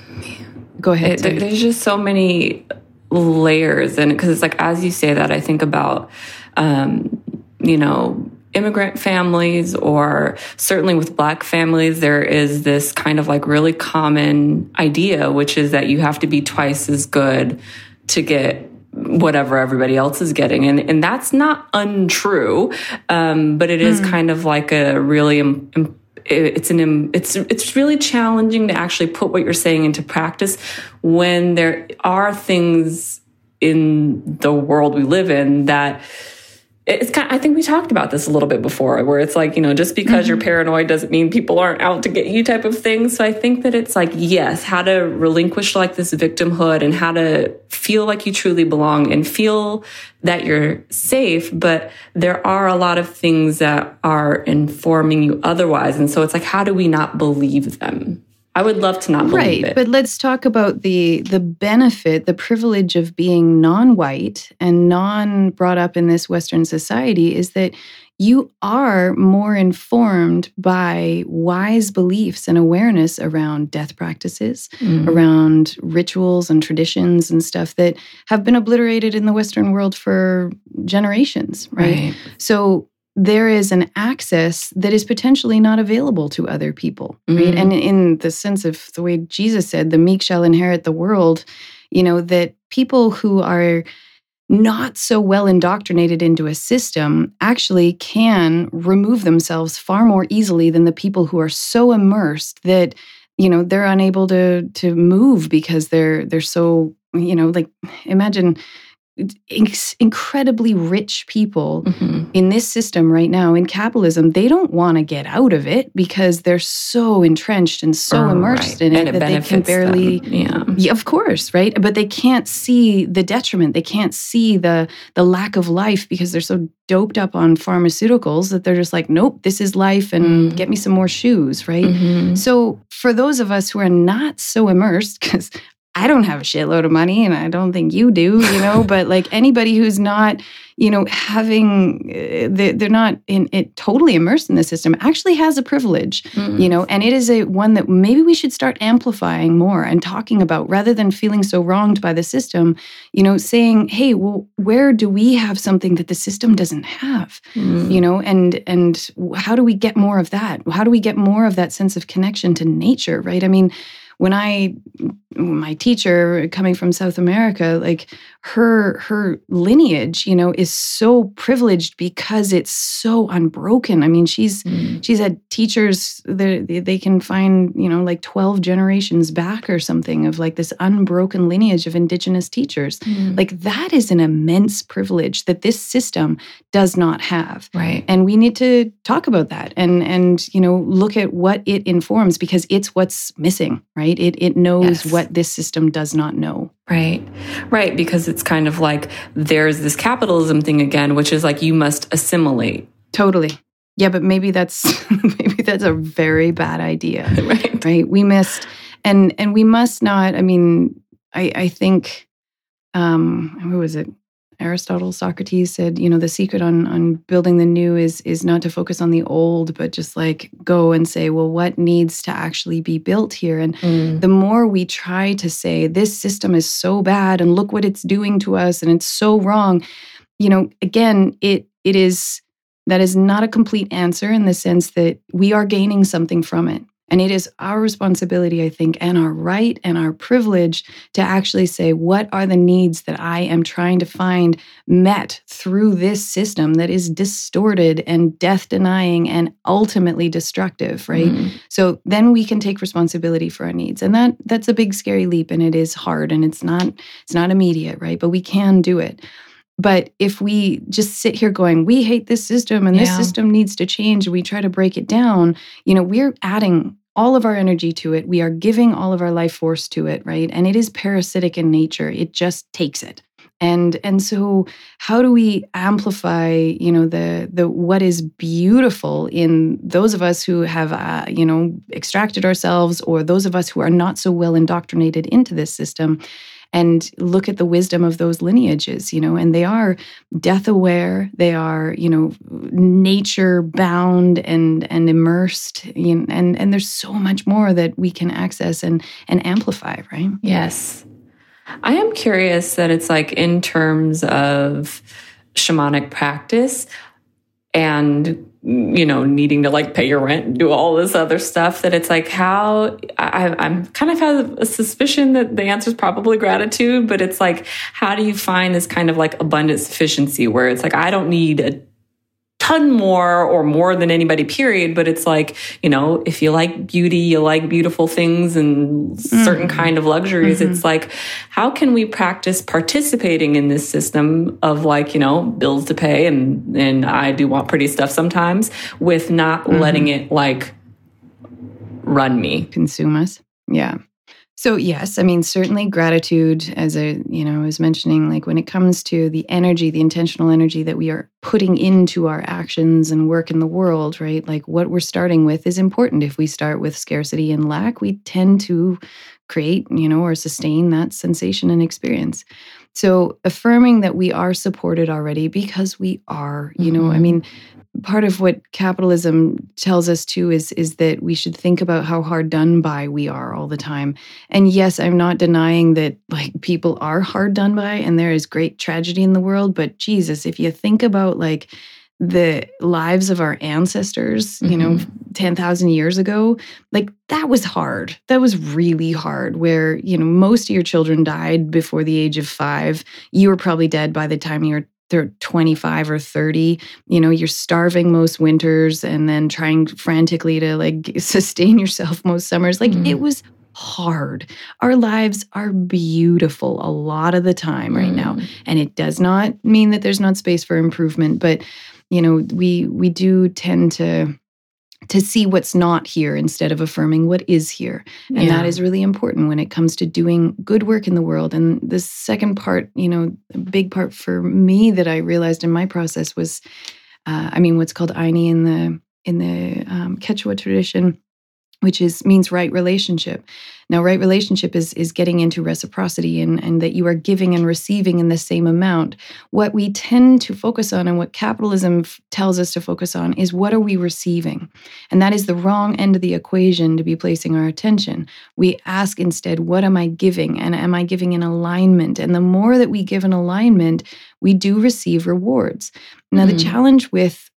[SPEAKER 1] go ahead.
[SPEAKER 2] It, there's just so many layers, and because it's like as you say that, I think about um, you know immigrant families or certainly with black families there is this kind of like really common idea which is that you have to be twice as good to get whatever everybody else is getting and and that's not untrue um, but it is mm. kind of like a really Im- it's an it's it's really challenging to actually put what you're saying into practice when there are things in the world we live in that it's kind of, I think we talked about this a little bit before where it's like, you know, just because mm-hmm. you're paranoid doesn't mean people aren't out to get you type of thing. So I think that it's like, yes, how to relinquish like this victimhood and how to feel like you truly belong and feel that you're safe. But there are a lot of things that are informing you otherwise. And so it's like, how do we not believe them? I would love to not believe
[SPEAKER 1] right,
[SPEAKER 2] it.
[SPEAKER 1] But let's talk about the the benefit, the privilege of being non-white and non brought up in this Western society is that you are more informed by wise beliefs and awareness around death practices, mm. around rituals and traditions and stuff that have been obliterated in the Western world for generations, right? right. So there is an access that is potentially not available to other people, right? Mm-hmm. And in the sense of the way Jesus said, the meek shall inherit the world, you know, that people who are not so well indoctrinated into a system actually can remove themselves far more easily than the people who are so immersed that you know they're unable to to move because they're they're so you know like imagine incredibly rich people mm-hmm. in this system right now in capitalism they don't want to get out of it because they're so entrenched and so oh, immersed right. in it,
[SPEAKER 2] it
[SPEAKER 1] that they can barely
[SPEAKER 2] yeah.
[SPEAKER 1] yeah. of course right but they can't see the detriment they can't see the the lack of life because they're so doped up on pharmaceuticals that they're just like nope this is life and mm. get me some more shoes right mm-hmm. so for those of us who are not so immersed because I don't have a shitload of money and I don't think you do, you know, but like anybody who's not, you know, having, uh, they're not in it totally immersed in the system actually has a privilege, mm-hmm. you know, and it is a one that maybe we should start amplifying more and talking about rather than feeling so wronged by the system, you know, saying, hey, well, where do we have something that the system doesn't have, mm-hmm. you know, and, and how do we get more of that? How do we get more of that sense of connection to nature, right? I mean, when I my teacher coming from South America, like her her lineage, you know, is so privileged because it's so unbroken. I mean, she's mm. she's had teachers that they can find, you know, like 12 generations back or something of like this unbroken lineage of indigenous teachers. Mm. Like that is an immense privilege that this system does not have.
[SPEAKER 2] Right.
[SPEAKER 1] And we need to talk about that and and you know, look at what it informs because it's what's missing, right? It it knows yes. what this system does not know.
[SPEAKER 2] Right. Right. Because it's kind of like there's this capitalism thing again, which is like you must assimilate.
[SPEAKER 1] Totally. Yeah, but maybe that's maybe that's a very bad idea.
[SPEAKER 2] right.
[SPEAKER 1] Right. We missed and and we must not, I mean, I I think um who was it? Aristotle, Socrates said, you know, the secret on on building the new is is not to focus on the old, but just like go and say, well, what needs to actually be built here? And mm. the more we try to say this system is so bad and look what it's doing to us and it's so wrong, you know, again, it it is that is not a complete answer in the sense that we are gaining something from it And it is our responsibility, I think, and our right and our privilege to actually say, what are the needs that I am trying to find met through this system that is distorted and death denying and ultimately destructive, right? Mm. So then we can take responsibility for our needs. And that that's a big scary leap and it is hard and it's not it's not immediate, right? But we can do it. But if we just sit here going, we hate this system and yeah. this system needs to change, we try to break it down, you know, we're adding all of our energy to it. We are giving all of our life force to it, right? And it is parasitic in nature. It just takes it. And and so how do we amplify, you know, the the what is beautiful in those of us who have uh, you know, extracted ourselves or those of us who are not so well indoctrinated into this system and look at the wisdom of those lineages, you know, and they are death aware, they are, you know, nature bound and and immersed, you know, and and there's so much more that we can access and and amplify, right?
[SPEAKER 2] Yes. I am curious that it's like in terms of shamanic practice and you know, needing to like pay your rent and do all this other stuff that it's like how I, I'm kind of have a suspicion that the answer is probably gratitude, but it's like, how do you find this kind of like abundant sufficiency where it's like, I don't need a ton more or more than anybody period but it's like you know if you like beauty you like beautiful things and mm-hmm. certain kind of luxuries mm-hmm. it's like how can we practice participating in this system of like you know bills to pay and and I do want pretty stuff sometimes with not mm-hmm. letting it like run me
[SPEAKER 1] consume us yeah so yes, I mean certainly gratitude as a, you know, I was mentioning like when it comes to the energy, the intentional energy that we are putting into our actions and work in the world, right? Like what we're starting with is important. If we start with scarcity and lack, we tend to create, you know, or sustain that sensation and experience. So affirming that we are supported already because we are, you know, mm-hmm. I mean, part of what capitalism tells us too is is that we should think about how hard done by we are all the time. And yes, I'm not denying that like people are hard done by and there is great tragedy in the world, but Jesus, if you think about like the lives of our ancestors, mm-hmm. you know, mm-hmm. 10,000 years ago, like that was hard. That was really hard where, you know, most of your children died before the age of 5. You were probably dead by the time you were they're 25 or 30 you know you're starving most winters and then trying frantically to like sustain yourself most summers like mm-hmm. it was hard our lives are beautiful a lot of the time right mm. now and it does not mean that there's not space for improvement but you know we we do tend to to see what's not here instead of affirming what is here. And yeah. that is really important when it comes to doing good work in the world. And the second part, you know, a big part for me that I realized in my process was, uh, I mean, what's called Ayni in the in the um, Quechua tradition which is means right relationship. Now, right relationship is is getting into reciprocity and, and that you are giving and receiving in the same amount. What we tend to focus on and what capitalism f- tells us to focus on is what are we receiving? And that is the wrong end of the equation to be placing our attention. We ask instead, what am I giving? And am I giving in alignment? And the more that we give in alignment, we do receive rewards. Now, mm. the challenge with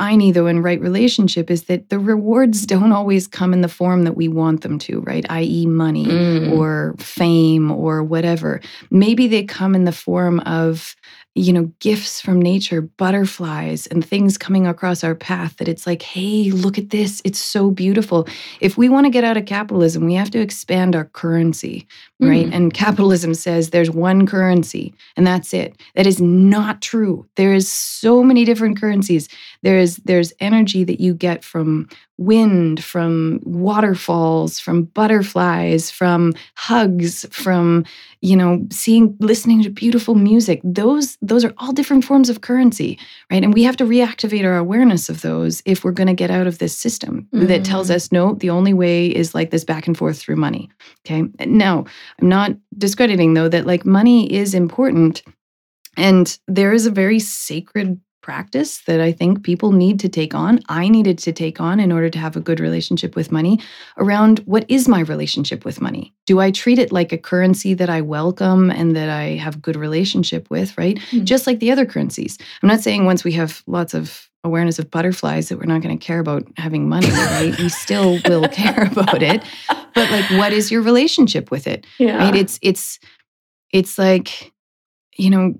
[SPEAKER 1] Ayni, though, in right relationship is that the rewards don't always come in the form that we want them to, right? i.e., money mm. or fame or whatever. Maybe they come in the form of you know, gifts from nature, butterflies and things coming across our path that it's like, hey, look at this. It's so beautiful. If we want to get out of capitalism, we have to expand our currency, right? Mm. And capitalism says there's one currency and that's it. That is not true. There is so many different currencies. There is there's energy that you get from wind, from waterfalls, from butterflies, from hugs, from you know seeing listening to beautiful music. Those those are all different forms of currency, right? And we have to reactivate our awareness of those if we're going to get out of this system mm-hmm. that tells mm. us no, the only way is like this back and forth through money. Okay? Now, I'm not discrediting though that like money is important and there is a very sacred practice that I think people need to take on. I needed to take on in order to have a good relationship with money around what is my relationship with money? Do I treat it like a currency that I welcome and that I have good relationship with, right? Mm-hmm. Just like the other currencies. I'm not saying once we have lots of awareness of butterflies that we're not going to care about having money, right? we still will care about it. But like what is your relationship with it?
[SPEAKER 2] Yeah.
[SPEAKER 1] Right? It's it's it's like you know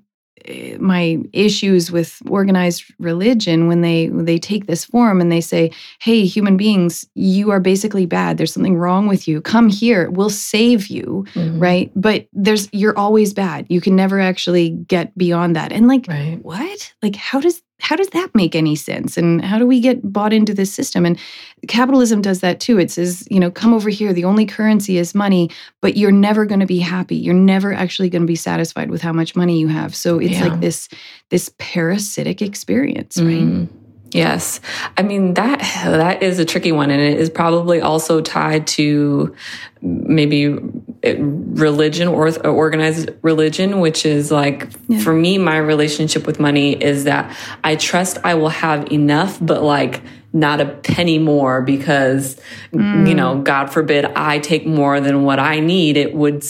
[SPEAKER 1] my issues with organized religion when they when they take this form and they say hey human beings you are basically bad. There's something wrong with you. Come here. We'll save you
[SPEAKER 2] Mhm.
[SPEAKER 1] right? But there's you're always bad. You can never actually get beyond that. And like
[SPEAKER 2] Right.
[SPEAKER 1] what? Like how does how does that make any sense? And how do we get bought into this system? And capitalism does that too. It says you know come over here. The only currency is money but you're never going to be happy. You're never actually going to be satisfied with how much money you have. So it's
[SPEAKER 2] Yeah.
[SPEAKER 1] like this this parasitic experience right?
[SPEAKER 2] Mm. Yes. I mean that that is a tricky one and it is probably also tied to maybe eh, religion or organized religion which is like
[SPEAKER 1] Yeah.
[SPEAKER 2] for me my relationship with money is that I trust I will have enough but like not a penny more because mm. you know god forbid I take more than what I need it would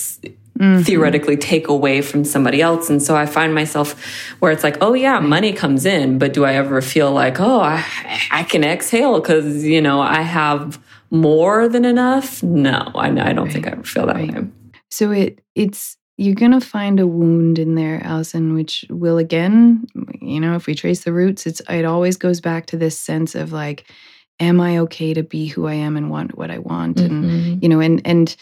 [SPEAKER 2] s- theoretically take away from somebody else. And so I find myself where it's like, oh yeah, money comes in, but do I ever feel like, oh, I, I can exhale because, you know, I have more than enough? No, I, I don't think I ever feel that
[SPEAKER 1] Right.
[SPEAKER 2] way.
[SPEAKER 1] So it it's you're gonna find a wound in there, Allison, which will again, you know, if we trace the roots, it's it always goes back to this sense of like, am I okay to be who I am and want what I want? And
[SPEAKER 2] Mhm.
[SPEAKER 1] you know, and and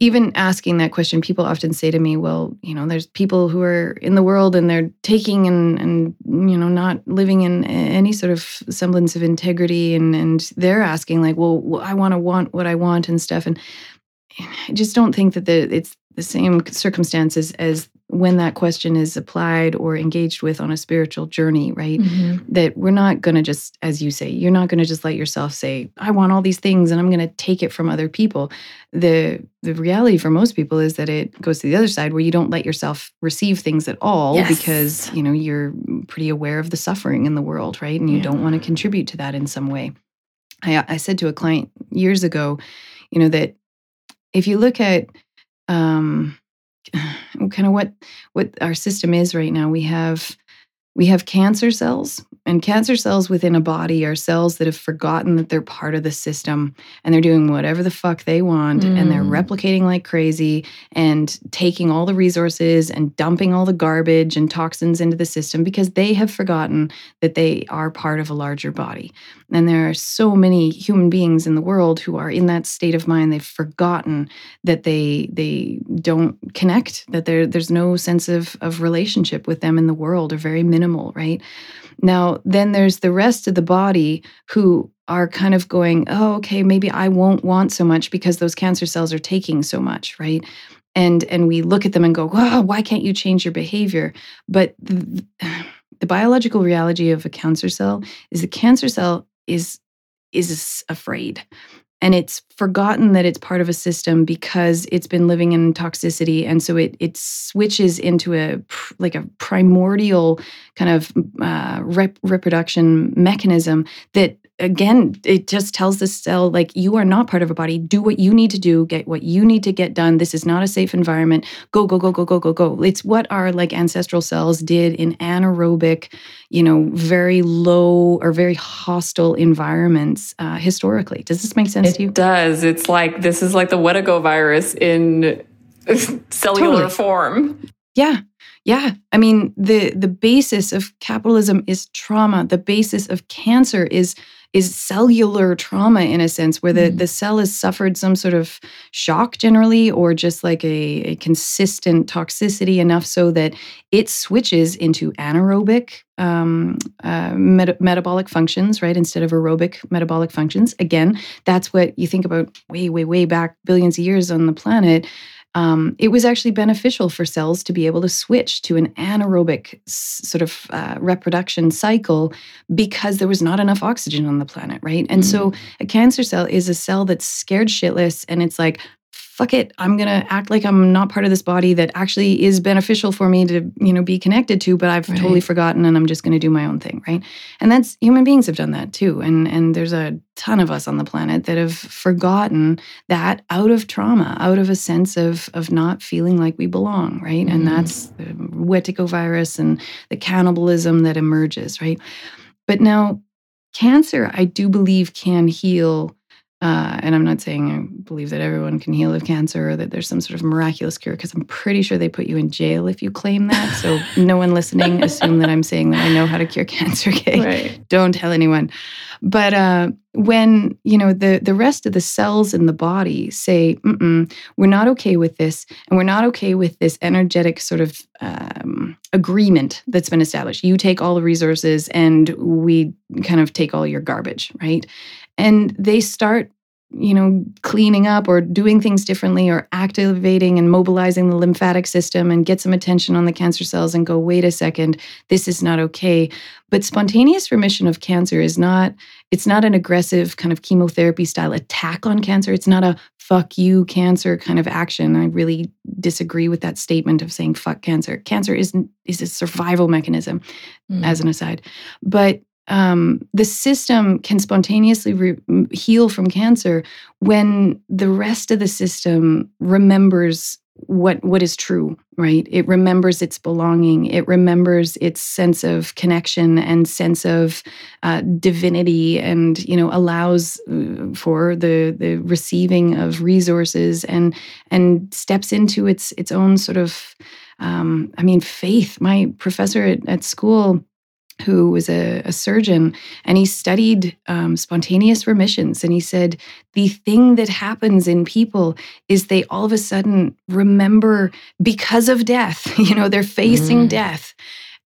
[SPEAKER 1] even asking that question, people often say to me, "Well, you know, there's people who are in the world and they're taking and and you know not living in any sort of semblance of integrity, and and they're asking like, well, I want to want what I want and stuff." And I just don't think that the it's the same circumstances as when that question is applied or engaged with on a spiritual journey, right?
[SPEAKER 2] Mhm.
[SPEAKER 1] that we're not going to just as you say you're not going to just let yourself say i want all these things and i'm going to take it from other people the the reality for most people is that it goes to the other side where you don't let yourself receive things at all
[SPEAKER 2] Yes.
[SPEAKER 1] because you know you're pretty aware of the suffering in the world right and you don't want to contribute to that in some way i i said to a client years ago you know that if you look at um kind of what what our system is right now. We have we have cancer cells and cancer cells within a body are cells that have forgotten that they're part of the system and they're doing whatever the fuck they want and they're
[SPEAKER 2] Mm.
[SPEAKER 1] replicating like crazy and taking all the resources and dumping all the garbage and toxins into the system because they have forgotten that they are part of a larger body and there are so many human beings in the world who are in that state of mind they've forgotten that they they don't connect that there there's no sense of of relationship with them in the world or very minimal right now then there's the rest of the body who are kind of going oh okay maybe i won't want so much because those cancer cells are taking so much right? And and we look at them and go why can't you change your behavior? But the, the biological reality of a cancer cell is the cancer cell is is afraid and it's forgotten that it's part of a system because it's been living in toxicity. And so it it switches into a like a primordial kind of uh, rep- reproduction mechanism that again it just tells the cell like you are not part of a body do what you need to do get what you need to get done this is not a safe environment go go go go go go go it's what our like ancestral cells did in anaerobic you know very low or very hostile environments uh, historically does this make sense to you
[SPEAKER 2] It does. It's like this is like the Wetiko virus in cellular
[SPEAKER 1] Totally.
[SPEAKER 2] form.
[SPEAKER 1] Yeah. Yeah. I mean, the the basis of capitalism is trauma. The basis of cancer is is cellular trauma in a sense where the,
[SPEAKER 2] Mm.
[SPEAKER 1] the cell has suffered some sort of shock generally or just like a, a consistent toxicity enough so that it switches into anaerobic um, uh, meta- metabolic functions, right? Instead of aerobic metabolic functions. Again, that's what you think about way, way, way back billions of years on the planet um, it was actually beneficial for cells to be able to switch to an anaerobic s- sort of uh, reproduction cycle because there was not enough oxygen on the planet, right? And so a cancer cell is a cell that's scared shitless and it's like, fuck it, I'm gonna act like I'm not part of this body that actually is beneficial for me to, you know, be connected to, but I've totally forgotten and I'm just gonna do my own thing, right? And that's human beings have done that too. And and there's a ton of us on the planet that have forgotten that out of trauma, out of a sense of of not feeling like we belong, right? And
[SPEAKER 2] Mhm.
[SPEAKER 1] that's the Wetiko virus and the cannibalism that emerges, right? But now, cancer, I do believe, can heal uh, and I'm not saying I believe that everyone can heal of cancer or that there's some sort of miraculous cure, because I'm pretty sure they put you in jail if you claim that. So no one listening assume that I'm saying that I know how to cure cancer. Okay, right. don't tell anyone. But uh, when you know the the rest of the cells in the body say, "We're not okay with this," and we're not okay with this energetic sort of um, agreement that's been established. You take all the resources, and we kind of take all your garbage, right? And they start you know, cleaning up or doing things differently or activating and mobilizing the lymphatic system and get some attention on the cancer cells and go, wait a second, this is not okay. But spontaneous remission of cancer is not, it's not an aggressive kind of chemotherapy style attack on cancer. It's not a fuck you cancer kind of action. I really disagree with that statement of saying fuck cancer. Cancer is, is a survival mechanism, mm. as an aside. But um, the system can spontaneously re- heal from cancer when the rest of the system remembers what what is true right? It remembers its belonging. It remembers its sense of connection and sense of uh, divinity and you know allows uh, for the the receiving of resources and and steps into its its own sort of um, i mean faith. My professor at, at school who was a, a, surgeon and he studied um, spontaneous remissions and he said the thing that happens in people is they all of a sudden remember because of death you know they're facing mm. death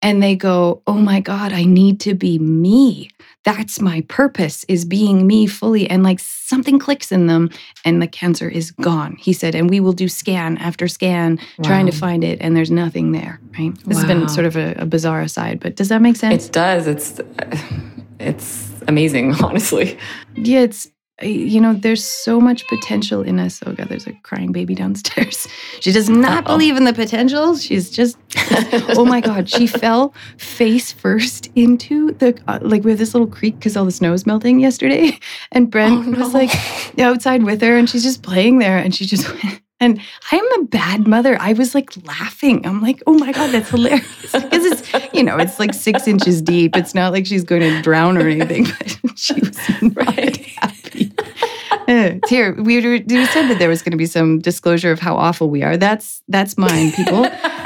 [SPEAKER 1] and they go oh my god i need to be me. That's my purpose is being me fully. And like something clicks in them and the cancer is gone he said. And we will do scan after scan wow. trying to find it and there's nothing there right? This wow. has been sort of a, a bizarre aside but does that make sense?
[SPEAKER 2] it does. It's it's amazing honestly.
[SPEAKER 1] Yeah it's you know, there's so much potential in us. Oh God, there's a crying baby downstairs. She does not Uh-oh. believe in the potential. She's just, oh my God, she fell face first into the, uh, like we have this little creek because all the snow is melting yesterday. And Brent oh, no. was like outside with her and she's just playing there and she just went, and I'm a bad mother. I was like laughing. I'm like, oh my God, that's hilarious. Because it's, you know, it's like six inches deep. It's not like she's going to drown or anything, but she was not right. Uh, here, we, we said that there was going to be some disclosure of how awful we are. That's that's mine, people.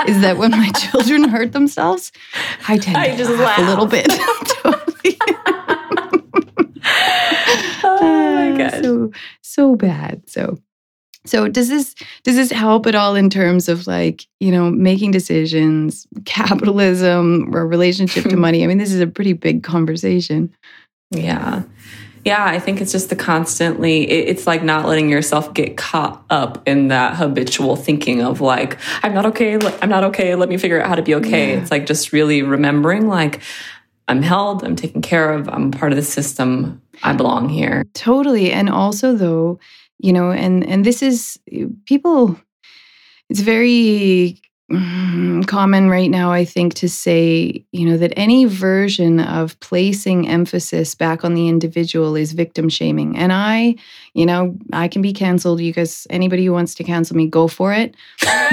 [SPEAKER 1] is that when my children hurt themselves, I tend I to just laugh, laugh a little bit. totally. oh my uh, god, so so bad. So so does this does this help at all in terms of like, you know, making decisions, capitalism or relationship to money? I mean, this is a pretty big conversation.
[SPEAKER 2] Yeah. Yeah, I think it's just the constantly, it's like not letting yourself get caught up in that habitual thinking of like, I'm not okay, I'm not okay, let me figure out how to be okay. Yeah. It's like just really remembering, like, I'm held, I'm taken care of, I'm part of the system, I belong here.
[SPEAKER 1] Totally. And also, though, you know and and this is people it's very Mm-hmm. common right now i think to say you know that any version of placing emphasis back on the individual is victim shaming. And i you know i can be canceled. You guys anybody who wants to cancel me go for it.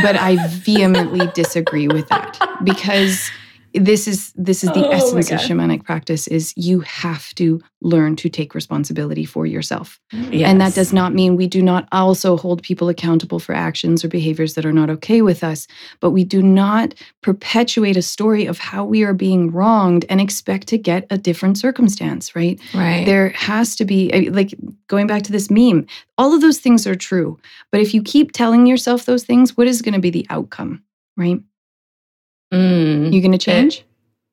[SPEAKER 1] But i vehemently disagree with that. Because this is this is the oh essence of shamanic practice is you have to learn to take responsibility for yourself. Yes. and that does not mean we do not also hold people accountable for actions or behaviors that are not okay with us but we do not perpetuate a story of how we are being wronged and expect to get a different circumstance right?
[SPEAKER 2] Right.
[SPEAKER 1] There has to be like going back to this meme all of those things are true but if you keep telling yourself those things what is going to be the outcome right Mm, you going to change?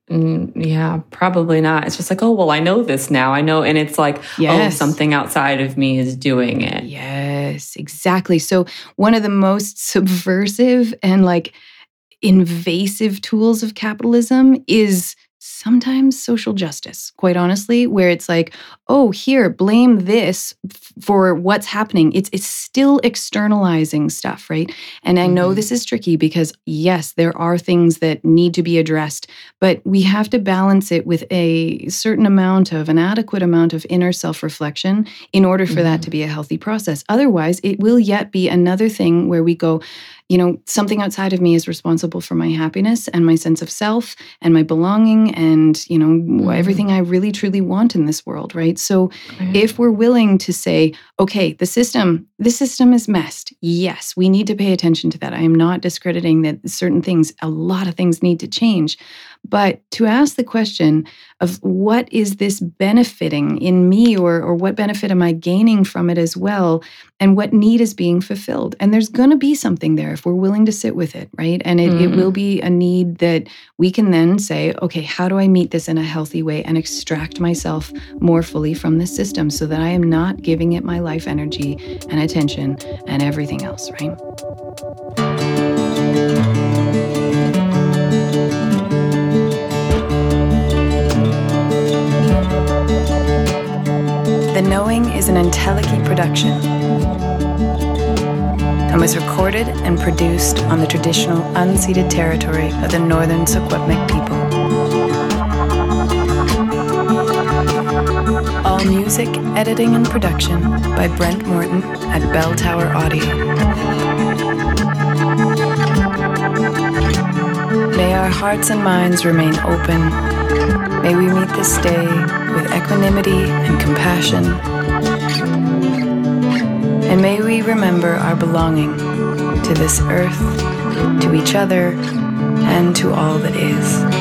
[SPEAKER 2] It, mm, yeah, probably not. It's just like, oh, well, I know this now. I know. And it's like, oh, yes. oh, something outside of me is doing it.
[SPEAKER 1] Yes, exactly. So, one of the most subversive and like invasive tools of capitalism is sometimes social justice, quite honestly, where it's like, oh, here, blame this for what's happening. It's it's still externalizing stuff, right? And I know mm-hmm. this is tricky because yes, there are things that need to be addressed, but we have to balance it with a certain amount of an adequate amount of inner self-reflection in order for mm-hmm. that to be a healthy process. Otherwise, it will yet be another thing where we go, you know, something outside of me is responsible for my happiness and my sense of self and my belonging and, you know, mm. everything I really truly want in this world, right? So if we're willing to say, okay, the system, the system is messed. Yes, we need to pay attention to that. I am not discrediting that certain things, a lot of things need to change. But to ask the question of what is this benefiting in me or, or what benefit am I gaining from it as well? And what need is being fulfilled? And there's going to be something there if we're willing to sit with it, right? And it, mm. it will mm. be a need that we can then say, okay, how do I meet this in a healthy way and extract myself more fully from the system so that I am not giving it my life energy and attention and everything else, right? The Knowing is an Entelechy production and was recorded and produced on the traditional unceded territory of the Northern Secwepemc people. All music, editing, and production by Brent Morton at Bell Tower Audio. May our hearts and minds remain open. May we meet this day with equanimity and compassion. And may we remember our belonging to this earth, to each other, and to all that is.